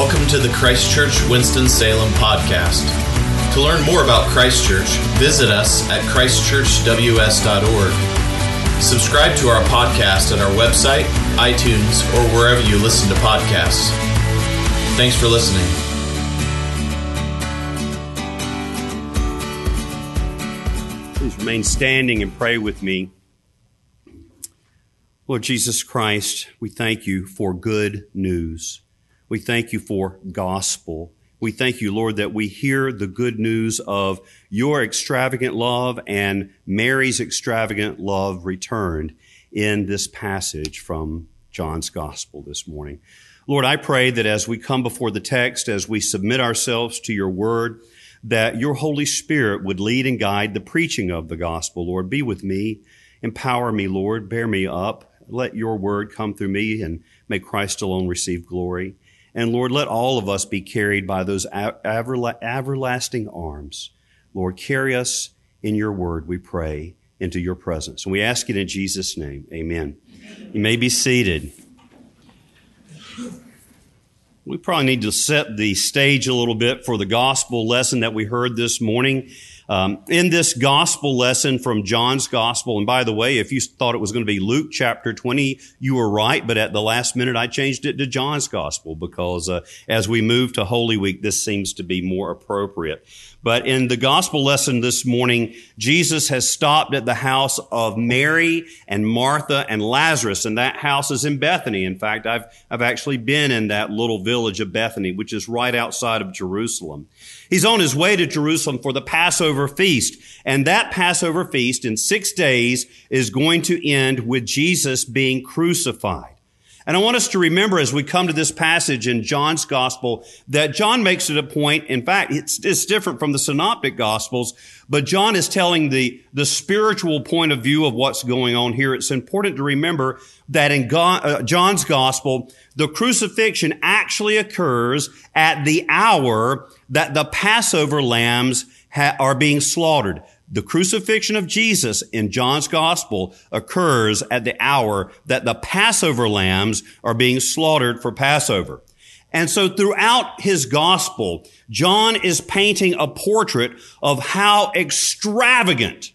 Welcome to the Christchurch Winston-Salem podcast. To learn more about Christchurch, visit us at christchurchws.org. Subscribe to our podcast at our website, iTunes, or wherever you listen to podcasts. Thanks for listening. Please remain standing and pray with me. Lord Jesus Christ, we thank you for good news. We thank you for gospel. We thank you, Lord, that we hear the good news of your extravagant love and Mary's extravagant love returned in this passage from John's gospel this morning. Lord, I pray that as we come before the text, as we submit ourselves to your word, that your Holy Spirit would lead and guide the preaching of the gospel. Lord, be with me. Empower me, Lord. Bear me up. Let your word come through me and may Christ alone receive glory. And Lord, let all of us be carried by those everlasting arms. Lord, carry us in your word, we pray, into your presence. And we ask it in Jesus' name. Amen. Amen. You may be seated. We probably need to set the stage a little bit for the gospel lesson that we heard this morning. Um, in this gospel lesson from John's gospel, and by the way, if you thought it was going to be Luke chapter 20, you were right, but at the last minute I changed it to John's gospel because uh, as we move to Holy Week, this seems to be more appropriate. But in the gospel lesson this morning, Jesus has stopped at the house of Mary and Martha and Lazarus, and that house is in Bethany. In fact, I've, I've actually been in that little village of Bethany, which is right outside of Jerusalem. He's on his way to Jerusalem for the Passover feast, and that Passover feast in six days is going to end with Jesus being crucified. And I want us to remember as we come to this passage in John's gospel that John makes it a point. In fact, it's, it's different from the synoptic gospels, but John is telling the, the spiritual point of view of what's going on here. It's important to remember that in God, uh, John's gospel, the crucifixion actually occurs at the hour that the Passover lambs ha- are being slaughtered. The crucifixion of Jesus in John's gospel occurs at the hour that the Passover lambs are being slaughtered for Passover. And so throughout his gospel, John is painting a portrait of how extravagant,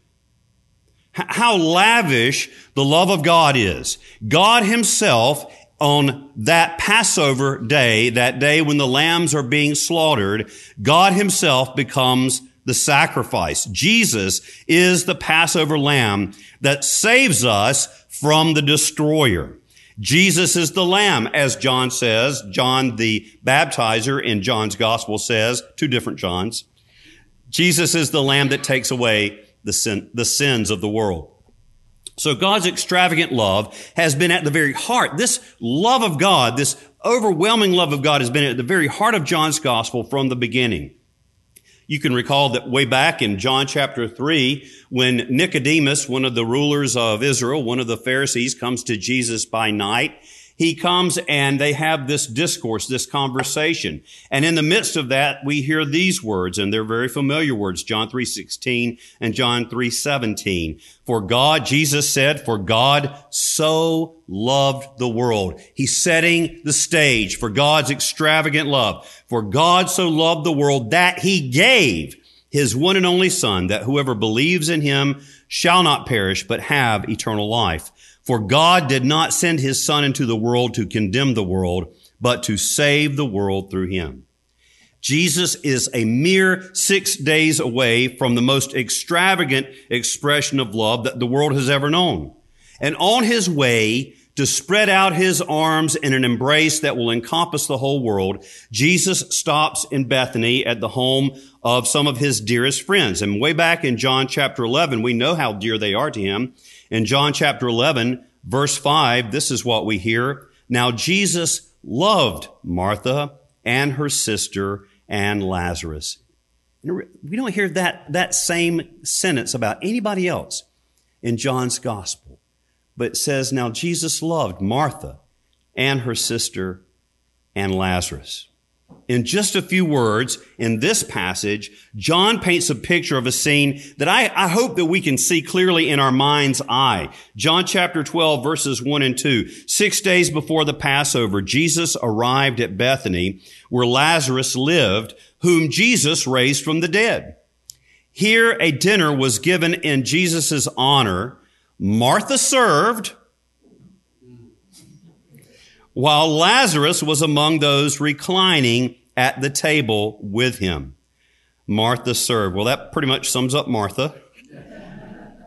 how lavish the love of God is. God himself on that Passover day, that day when the lambs are being slaughtered, God himself becomes the sacrifice. Jesus is the Passover lamb that saves us from the destroyer. Jesus is the lamb, as John says, John the baptizer in John's gospel says, two different Johns. Jesus is the lamb that takes away the, sin, the sins of the world. So God's extravagant love has been at the very heart. This love of God, this overwhelming love of God has been at the very heart of John's gospel from the beginning. You can recall that way back in John chapter 3, when Nicodemus, one of the rulers of Israel, one of the Pharisees, comes to Jesus by night, he comes and they have this discourse, this conversation. And in the midst of that, we hear these words, and they're very familiar words, John 3.16 and John 3.17. For God, Jesus said, for God so loved the world. He's setting the stage for God's extravagant love. For God so loved the world that he gave his one and only son that whoever believes in him shall not perish, but have eternal life. For God did not send his son into the world to condemn the world, but to save the world through him. Jesus is a mere six days away from the most extravagant expression of love that the world has ever known. And on his way to spread out his arms in an embrace that will encompass the whole world, Jesus stops in Bethany at the home of some of his dearest friends. And way back in John chapter 11, we know how dear they are to him. In John chapter 11, verse 5, this is what we hear. Now Jesus loved Martha and her sister and Lazarus. We don't hear that, that same sentence about anybody else in John's gospel. But it says, now Jesus loved Martha and her sister and Lazarus. In just a few words in this passage, John paints a picture of a scene that I, I, hope that we can see clearly in our mind's eye. John chapter 12 verses 1 and 2. Six days before the Passover, Jesus arrived at Bethany where Lazarus lived, whom Jesus raised from the dead. Here a dinner was given in Jesus' honor. Martha served, while Lazarus was among those reclining at the table with him. Martha served. Well, that pretty much sums up Martha.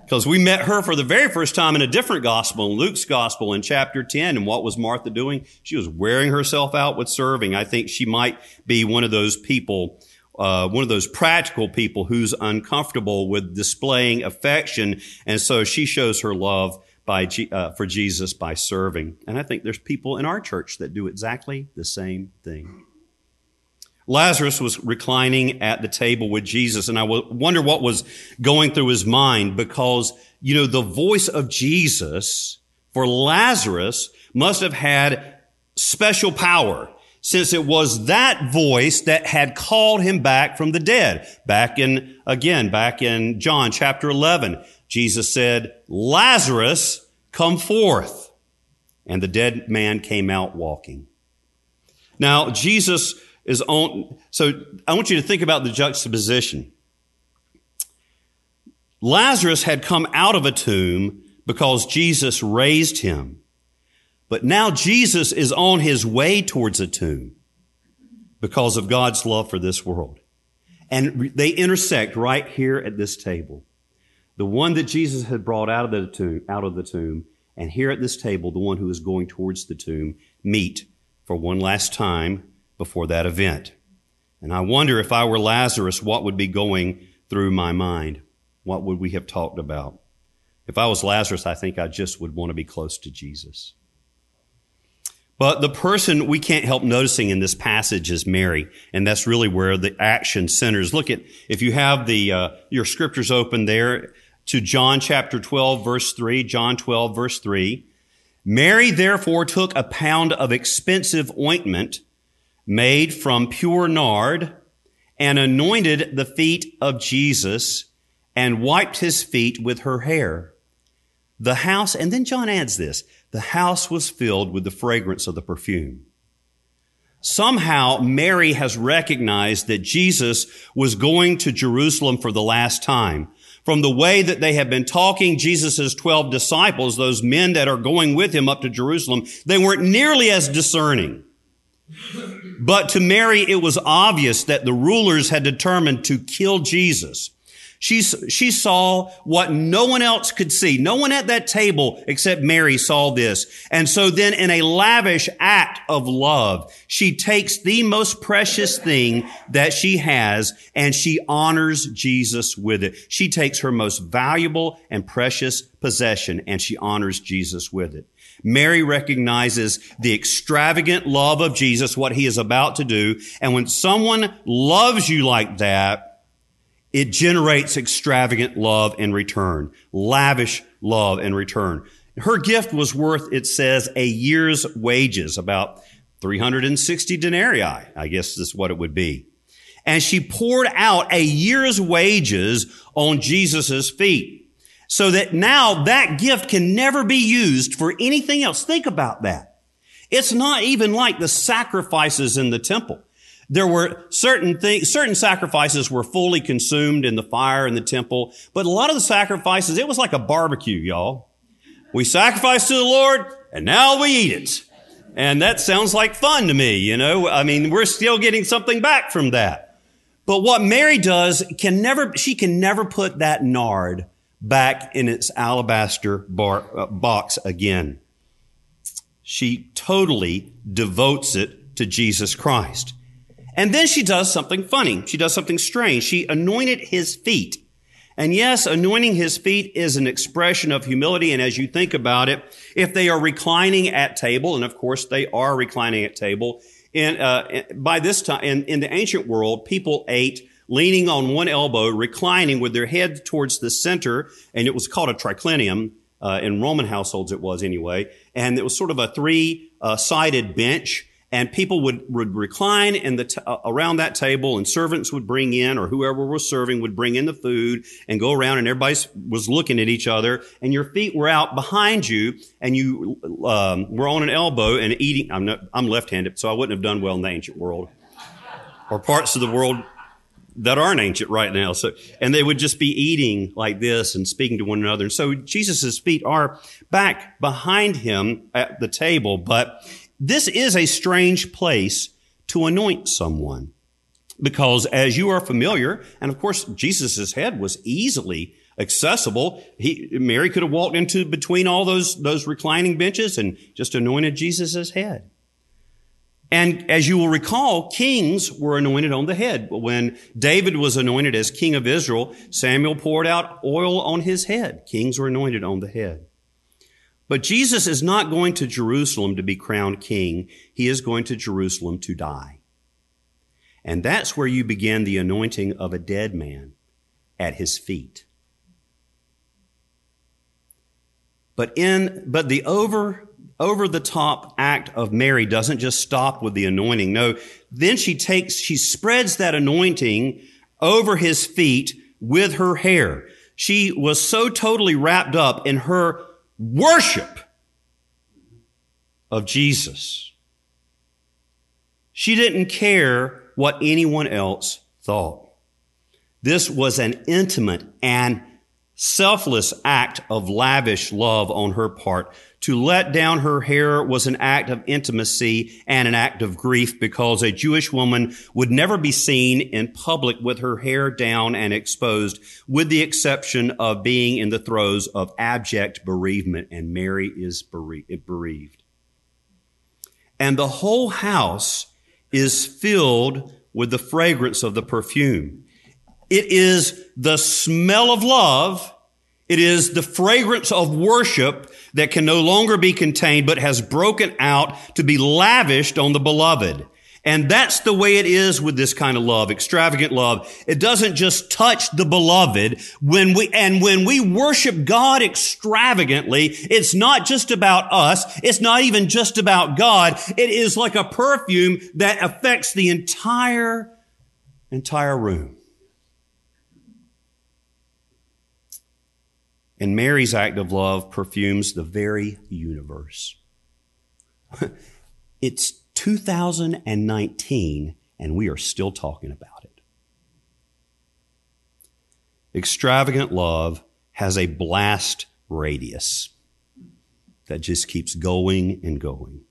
Because we met her for the very first time in a different gospel, in Luke's gospel in chapter 10. And what was Martha doing? She was wearing herself out with serving. I think she might be one of those people, uh, one of those practical people who's uncomfortable with displaying affection. And so she shows her love by uh, for Jesus by serving. And I think there's people in our church that do exactly the same thing. Lazarus was reclining at the table with Jesus, and I wonder what was going through his mind because, you know, the voice of Jesus for Lazarus must have had special power since it was that voice that had called him back from the dead. Back in, again, back in John chapter 11. Jesus said, Lazarus, come forth. And the dead man came out walking. Now, Jesus is on, so I want you to think about the juxtaposition. Lazarus had come out of a tomb because Jesus raised him. But now Jesus is on his way towards a tomb because of God's love for this world. And they intersect right here at this table the one that Jesus had brought out of the tomb, out of the tomb, and here at this table, the one who is going towards the tomb, meet for one last time before that event. And I wonder if I were Lazarus, what would be going through my mind? What would we have talked about? If I was Lazarus, I think I just would want to be close to Jesus. But the person we can't help noticing in this passage is Mary, and that's really where the action centers. Look at if you have the uh, your scriptures open there to John chapter 12 verse 3, John 12 verse 3. Mary therefore took a pound of expensive ointment made from pure nard and anointed the feet of Jesus and wiped his feet with her hair. The house, and then John adds this, the house was filled with the fragrance of the perfume. Somehow Mary has recognized that Jesus was going to Jerusalem for the last time from the way that they have been talking Jesus' 12 disciples, those men that are going with him up to Jerusalem, they weren't nearly as discerning. But to Mary, it was obvious that the rulers had determined to kill Jesus. She, she saw what no one else could see. No one at that table except Mary saw this. And so then in a lavish act of love, she takes the most precious thing that she has and she honors Jesus with it. She takes her most valuable and precious possession and she honors Jesus with it. Mary recognizes the extravagant love of Jesus, what he is about to do. And when someone loves you like that, it generates extravagant love in return, lavish love in return. Her gift was worth, it says, a year's wages, about 360 denarii, I guess this is what it would be. And she poured out a year's wages on Jesus' feet. So that now that gift can never be used for anything else. Think about that. It's not even like the sacrifices in the temple. There were certain things, certain sacrifices were fully consumed in the fire in the temple, but a lot of the sacrifices, it was like a barbecue, y'all. We sacrifice to the Lord and now we eat it. And that sounds like fun to me, you know? I mean, we're still getting something back from that. But what Mary does can never, she can never put that nard back in its alabaster bar, uh, box again. She totally devotes it to Jesus Christ. And then she does something funny. She does something strange. She anointed his feet. And yes, anointing his feet is an expression of humility. And as you think about it, if they are reclining at table, and of course they are reclining at table, and uh, by this time in, in the ancient world, people ate leaning on one elbow, reclining with their head towards the center, and it was called a triclinium. Uh, in Roman households, it was anyway, and it was sort of a three-sided uh, bench and people would, would recline in the t- uh, around that table and servants would bring in or whoever was serving would bring in the food and go around and everybody was looking at each other and your feet were out behind you and you um, were on an elbow and eating i'm not i'm left-handed so i wouldn't have done well in the ancient world or parts of the world that aren't ancient right now so and they would just be eating like this and speaking to one another and so jesus' feet are back behind him at the table but this is a strange place to anoint someone because as you are familiar, and of course Jesus' head was easily accessible. He, Mary could have walked into between all those, those reclining benches and just anointed Jesus' head. And as you will recall, kings were anointed on the head. When David was anointed as king of Israel, Samuel poured out oil on his head. Kings were anointed on the head. But Jesus is not going to Jerusalem to be crowned king. He is going to Jerusalem to die. And that's where you begin the anointing of a dead man at his feet. But in, but the over, over the top act of Mary doesn't just stop with the anointing. No, then she takes, she spreads that anointing over his feet with her hair. She was so totally wrapped up in her worship of Jesus. She didn't care what anyone else thought. This was an intimate and selfless act of lavish love on her part. To let down her hair was an act of intimacy and an act of grief because a Jewish woman would never be seen in public with her hair down and exposed, with the exception of being in the throes of abject bereavement, and Mary is bereaved. And the whole house is filled with the fragrance of the perfume. It is the smell of love. It is the fragrance of worship that can no longer be contained, but has broken out to be lavished on the beloved. And that's the way it is with this kind of love, extravagant love. It doesn't just touch the beloved. When we, and when we worship God extravagantly, it's not just about us. It's not even just about God. It is like a perfume that affects the entire, entire room. And Mary's act of love perfumes the very universe. it's 2019 and we are still talking about it. Extravagant love has a blast radius that just keeps going and going.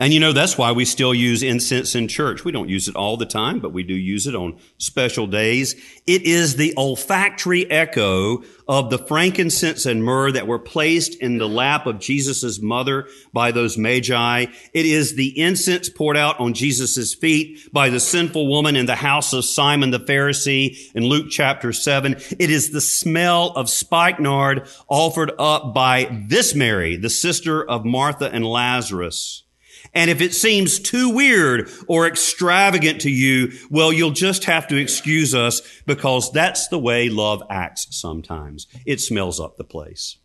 And you know, that's why we still use incense in church. We don't use it all the time, but we do use it on special days. It is the olfactory echo of the frankincense and myrrh that were placed in the lap of Jesus' mother by those magi. It is the incense poured out on Jesus' feet by the sinful woman in the house of Simon the Pharisee in Luke chapter 7. It is the smell of spikenard offered up by this Mary, the sister of Martha and Lazarus. And if it seems too weird or extravagant to you, well, you'll just have to excuse us because that's the way love acts sometimes. It smells up the place.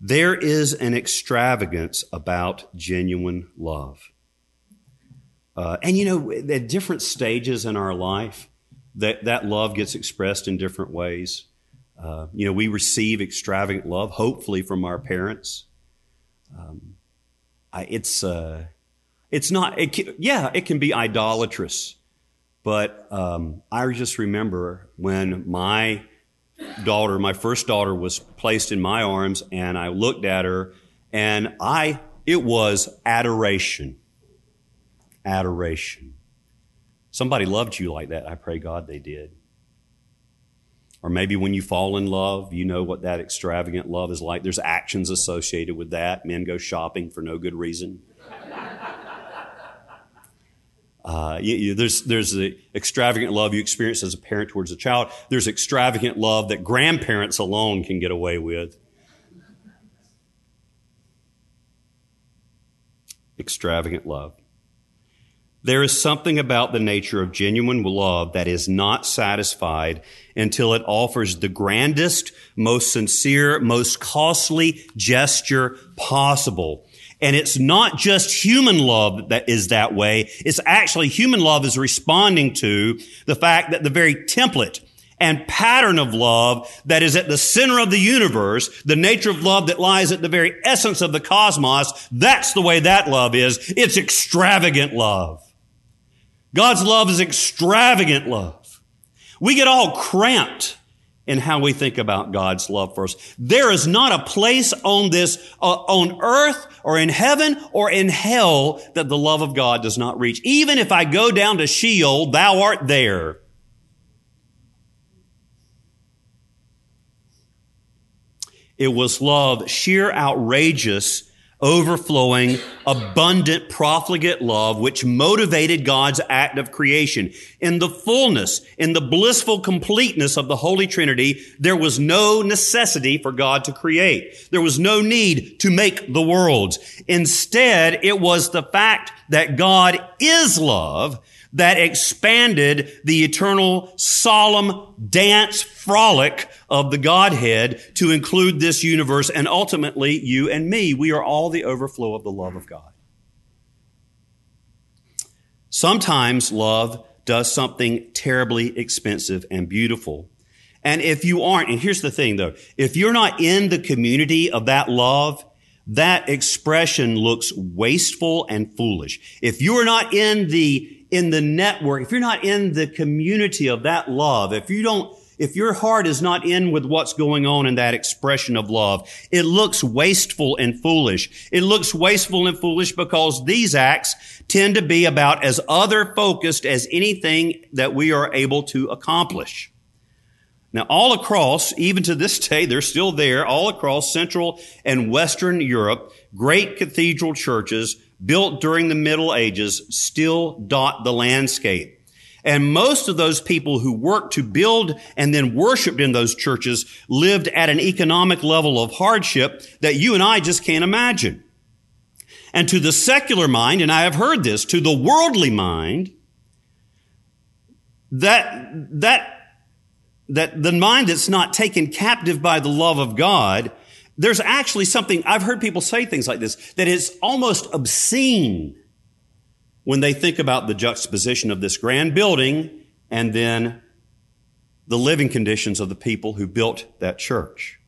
There is an extravagance about genuine love. Uh, and you know, at different stages in our life, that, that love gets expressed in different ways. Uh, you know, we receive extravagant love, hopefully, from our parents. Um, I, it's uh, it's not. It can, yeah, it can be idolatrous, but um, I just remember when my daughter, my first daughter, was placed in my arms, and I looked at her, and I it was adoration, adoration. Somebody loved you like that. I pray God they did. Or maybe when you fall in love, you know what that extravagant love is like. There's actions associated with that. Men go shopping for no good reason. Uh, you, you, there's there's the extravagant love you experience as a parent towards a child. There's extravagant love that grandparents alone can get away with. Extravagant love. There is something about the nature of genuine love that is not satisfied until it offers the grandest, most sincere, most costly gesture possible. And it's not just human love that is that way. It's actually human love is responding to the fact that the very template and pattern of love that is at the center of the universe, the nature of love that lies at the very essence of the cosmos, that's the way that love is. It's extravagant love. God's love is extravagant love. We get all cramped in how we think about God's love for us. There is not a place on this, uh, on earth or in heaven or in hell that the love of God does not reach. Even if I go down to Sheol, thou art there. It was love, sheer outrageous overflowing, abundant, profligate love, which motivated God's act of creation. In the fullness, in the blissful completeness of the Holy Trinity, there was no necessity for God to create. There was no need to make the worlds. Instead, it was the fact that God is love that expanded the eternal solemn dance frolic of the Godhead to include this universe and ultimately you and me. We are all the overflow of the love of God. Sometimes love does something terribly expensive and beautiful. And if you aren't, and here's the thing though, if you're not in the community of that love, that expression looks wasteful and foolish. If you're not in the in the network, if you're not in the community of that love, if you don't, if your heart is not in with what's going on in that expression of love, it looks wasteful and foolish. It looks wasteful and foolish because these acts tend to be about as other focused as anything that we are able to accomplish. Now, all across, even to this day, they're still there, all across Central and Western Europe, great cathedral churches built during the Middle Ages still dot the landscape. And most of those people who worked to build and then worshiped in those churches lived at an economic level of hardship that you and I just can't imagine. And to the secular mind, and I have heard this, to the worldly mind, that, that, that the mind that's not taken captive by the love of God there's actually something, I've heard people say things like this, that is almost obscene when they think about the juxtaposition of this grand building and then the living conditions of the people who built that church.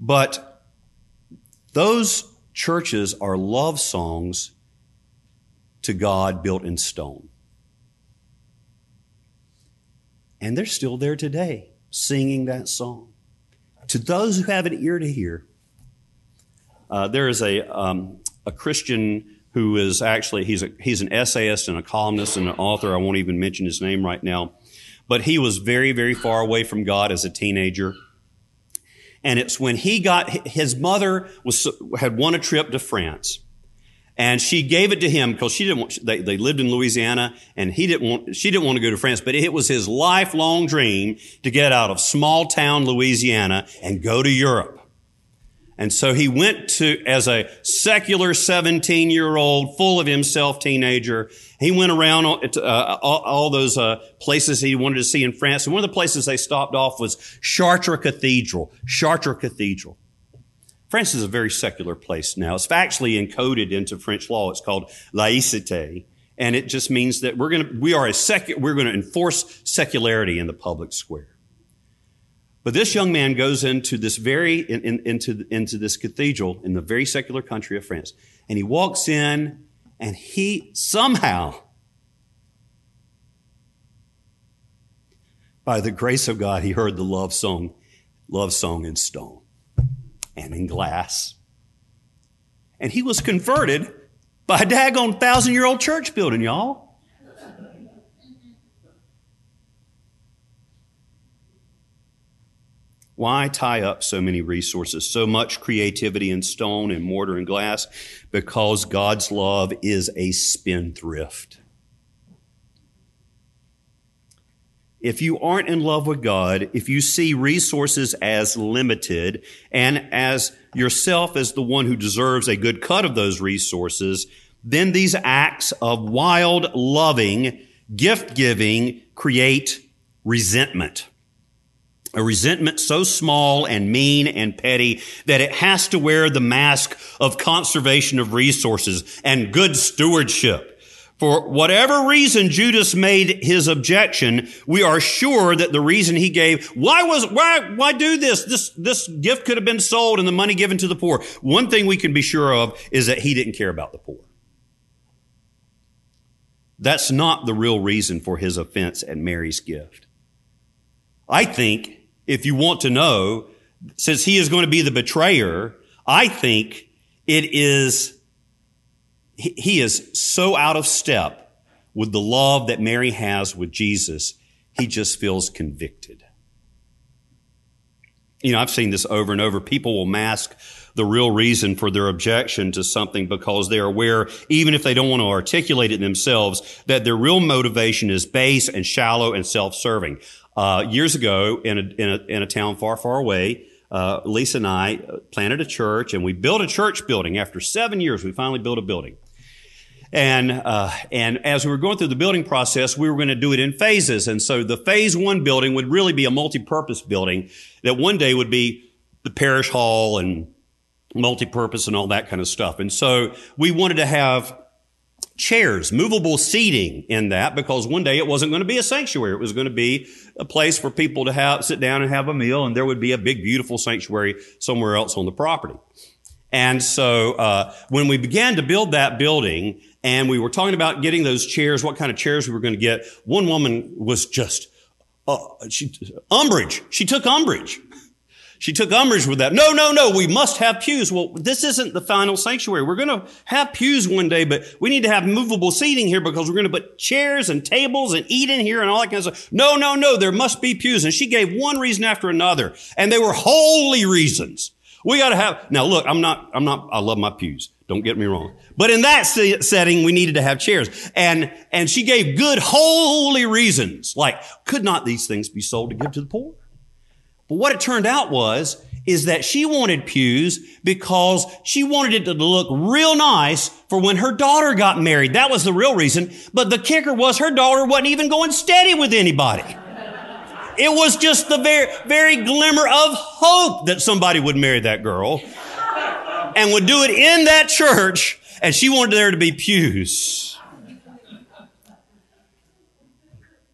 But those churches are love songs to God built in stone. And they're still there today singing that song. To those who have an ear to hear, uh, there is a, um, a Christian who is actually, he's, a, he's an essayist and a columnist and an author. I won't even mention his name right now. But he was very, very far away from God as a teenager. And it's when he got, his mother was, had won a trip to France. And she gave it to him because she didn't want, they, they lived in Louisiana and he didn't want, she didn't want to go to France, but it was his lifelong dream to get out of small town Louisiana and go to Europe. And so he went to, as a secular 17 year old, full of himself teenager, he went around uh, all, all, those uh, places he wanted to see in France. And one of the places they stopped off was Chartres Cathedral. Chartres Cathedral. France is a very secular place now. It's actually encoded into French law. It's called laïcité. And it just means that we're going to, we are a sec, we're going to enforce secularity in the public square. But this young man goes into this very, in, in, into, into this cathedral in the very secular country of France. And he walks in and he somehow, by the grace of God, he heard the love song, love song in stone and in glass. And he was converted by a daggone thousand year old church building, y'all. Why tie up so many resources, so much creativity in stone and mortar and glass? Because God's love is a spendthrift. If you aren't in love with God, if you see resources as limited and as yourself as the one who deserves a good cut of those resources, then these acts of wild loving, gift giving create resentment. A resentment so small and mean and petty that it has to wear the mask of conservation of resources and good stewardship. For whatever reason Judas made his objection, we are sure that the reason he gave, why was, why, why do this? This, this gift could have been sold and the money given to the poor. One thing we can be sure of is that he didn't care about the poor. That's not the real reason for his offense at Mary's gift. I think if you want to know, since he is going to be the betrayer, I think it is, he is so out of step with the love that Mary has with Jesus, he just feels convicted. You know, I've seen this over and over. People will mask the real reason for their objection to something because they're aware, even if they don't want to articulate it themselves, that their real motivation is base and shallow and self-serving. Uh, years ago, in a, in a, in a town far, far away, uh, Lisa and I planted a church, and we built a church building. After seven years, we finally built a building. And uh, and as we were going through the building process, we were going to do it in phases. And so the phase one building would really be a multi-purpose building that one day would be the parish hall and multi-purpose and all that kind of stuff. And so we wanted to have chairs, movable seating in that because one day it wasn't going to be a sanctuary. It was going to be a place for people to have, sit down and have a meal and there would be a big, beautiful sanctuary somewhere else on the property. And so, uh, when we began to build that building and we were talking about getting those chairs, what kind of chairs we were going to get, one woman was just, uh, she, umbrage. She took umbrage. She took umbrage with that. No, no, no, we must have pews. Well, this isn't the final sanctuary. We're going to have pews one day, but we need to have movable seating here because we're going to put chairs and tables and eat in here and all that kind of stuff. No, no, no, there must be pews. And she gave one reason after another. And they were holy reasons. We got to have, now look, I'm not, I'm not, I love my pews. Don't get me wrong. But in that setting, we needed to have chairs. And, and she gave good, holy reasons. Like, could not these things be sold to give to the poor? But what it turned out was, is that she wanted pews because she wanted it to look real nice for when her daughter got married. That was the real reason. But the kicker was her daughter wasn't even going steady with anybody. It was just the very, very glimmer of hope that somebody would marry that girl and would do it in that church. And she wanted there to be pews.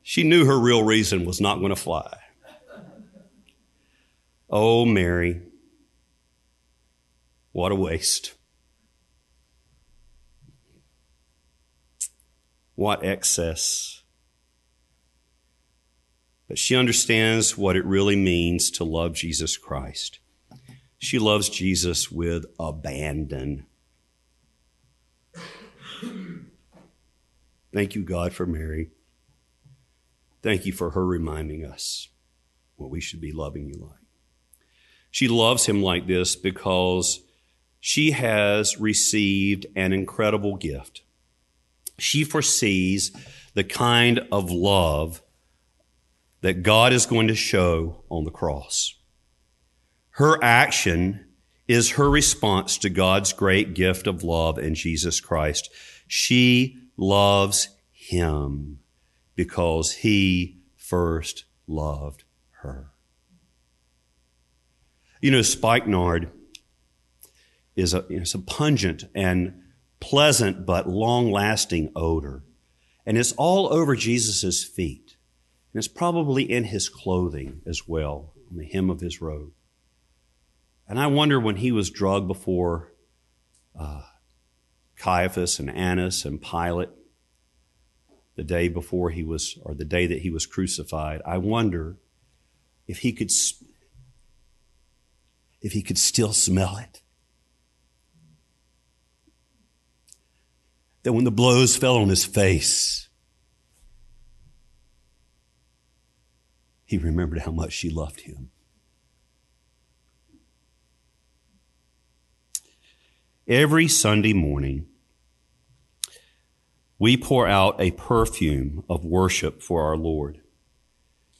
She knew her real reason was not going to fly. Oh, Mary, what a waste. What excess. But she understands what it really means to love Jesus Christ. She loves Jesus with abandon. Thank you, God, for Mary. Thank you for her reminding us what we should be loving you like. She loves him like this because she has received an incredible gift. She foresees the kind of love that God is going to show on the cross. Her action is her response to God's great gift of love in Jesus Christ. She loves him because he first loved her. You know, spikenard is a, it's a pungent and pleasant but long lasting odor. And it's all over Jesus' feet. And it's probably in his clothing as well, on the hem of his robe. And I wonder when he was drugged before uh, Caiaphas and Annas and Pilate, the day before he was, or the day that he was crucified, I wonder if he could if he could still smell it. That when the blows fell on his face, he remembered how much she loved him. Every Sunday morning, we pour out a perfume of worship for our Lord.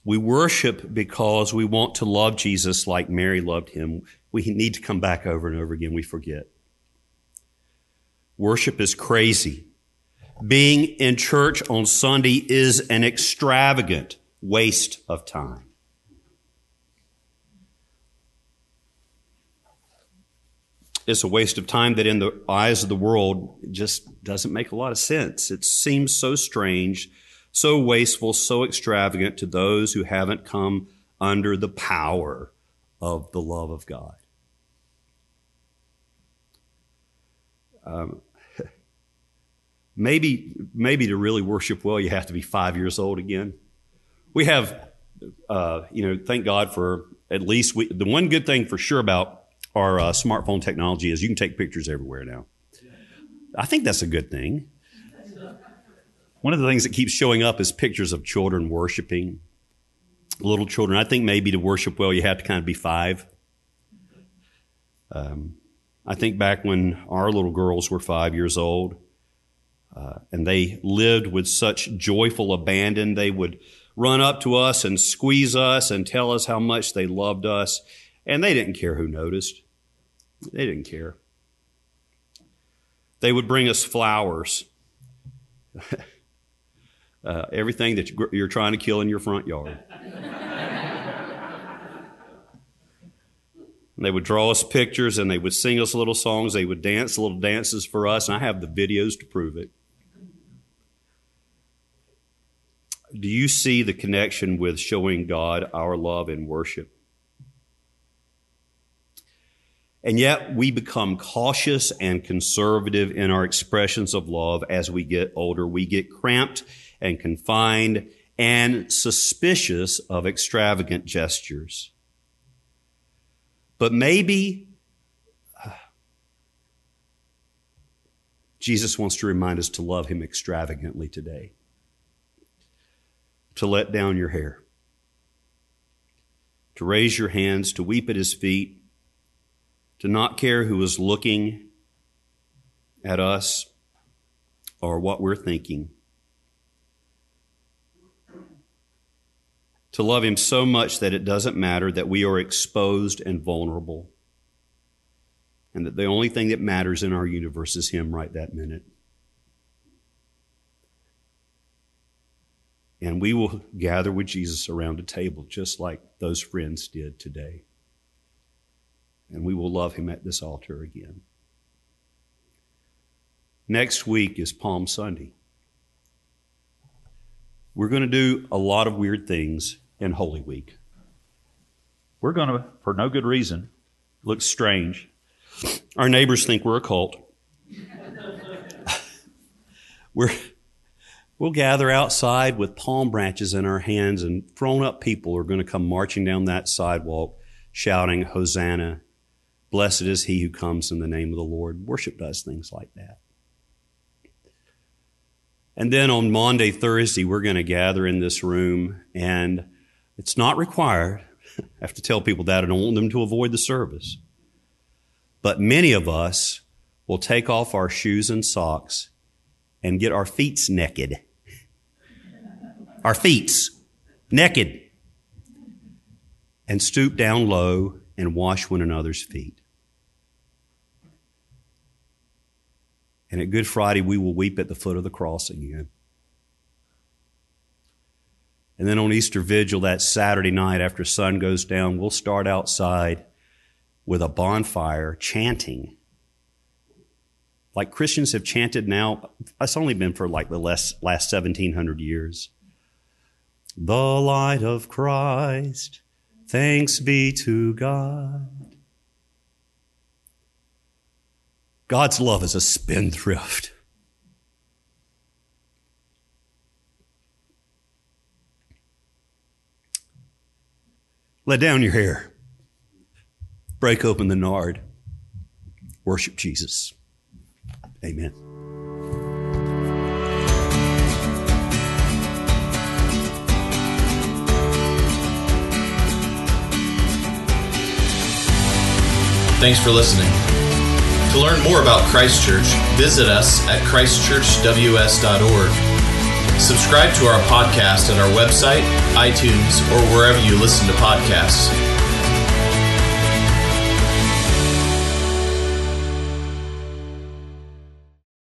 We worship because we want to love Jesus like Mary loved him. We need to come back over and over again. We forget. Worship is crazy. Being in church on Sunday is an extravagant waste of time. It's a waste of time that in the eyes of the world just doesn't make a lot of sense. It seems so strange, so wasteful, so extravagant to those who haven't come under the power of the love of God. Um, maybe, maybe to really worship well, you have to be five years old again. We have, uh, you know, thank God for at least we, the one good thing for sure about our uh, smartphone technology is you can take pictures everywhere now. I think that's a good thing. One of the things that keeps showing up is pictures of children worshiping, little children. I think maybe to worship well, you have to kind of be five. Um, I think back when our little girls were five years old, uh, and they lived with such joyful abandon. They would run up to us and squeeze us and tell us how much they loved us, and they didn't care who noticed. They didn't care. They would bring us flowers. uh, everything that you're trying to kill in your front yard. they would draw us pictures and they would sing us little songs. They would dance little dances for us, and I have the videos to prove it. Do you see the connection with showing God our love and worship? And yet we become cautious and conservative in our expressions of love as we get older. We get cramped and confined and suspicious of extravagant gestures. But maybe uh, Jesus wants to remind us to love him extravagantly today to let down your hair, to raise your hands, to weep at his feet, to not care who is looking at us or what we're thinking. To love him so much that it doesn't matter that we are exposed and vulnerable, and that the only thing that matters in our universe is him right that minute. And we will gather with Jesus around a table just like those friends did today. And we will love him at this altar again. Next week is Palm Sunday. We're going to do a lot of weird things in Holy Week. We're going to, for no good reason, look strange. Our neighbors think we're a cult. we're We'll gather outside with palm branches in our hands, and grown up people are going to come marching down that sidewalk shouting, Hosanna. Blessed is he who comes in the name of the Lord. Worship does things like that. And then on Maundy, Thursday, we're going to gather in this room, and it's not required. I have to tell people that. I don't want them to avoid the service. But many of us will take off our shoes and socks and get our feet naked our feet naked and stoop down low and wash one another's feet. And at Good Friday, we will weep at the foot of the cross again. And then on Easter Vigil, that Saturday night after sun goes down, we'll start outside with a bonfire chanting. Like Christians have chanted now, it's only been for like the last, last 1700 years the light of Christ. Thanks be to God. God's love is a spendthrift. Let down your hair. Break open the nard. Worship Jesus. Amen. Thanks for listening. To learn more about Christchurch, visit us at christchurchws.org. Subscribe to our podcast at our website, iTunes, or wherever you listen to podcasts.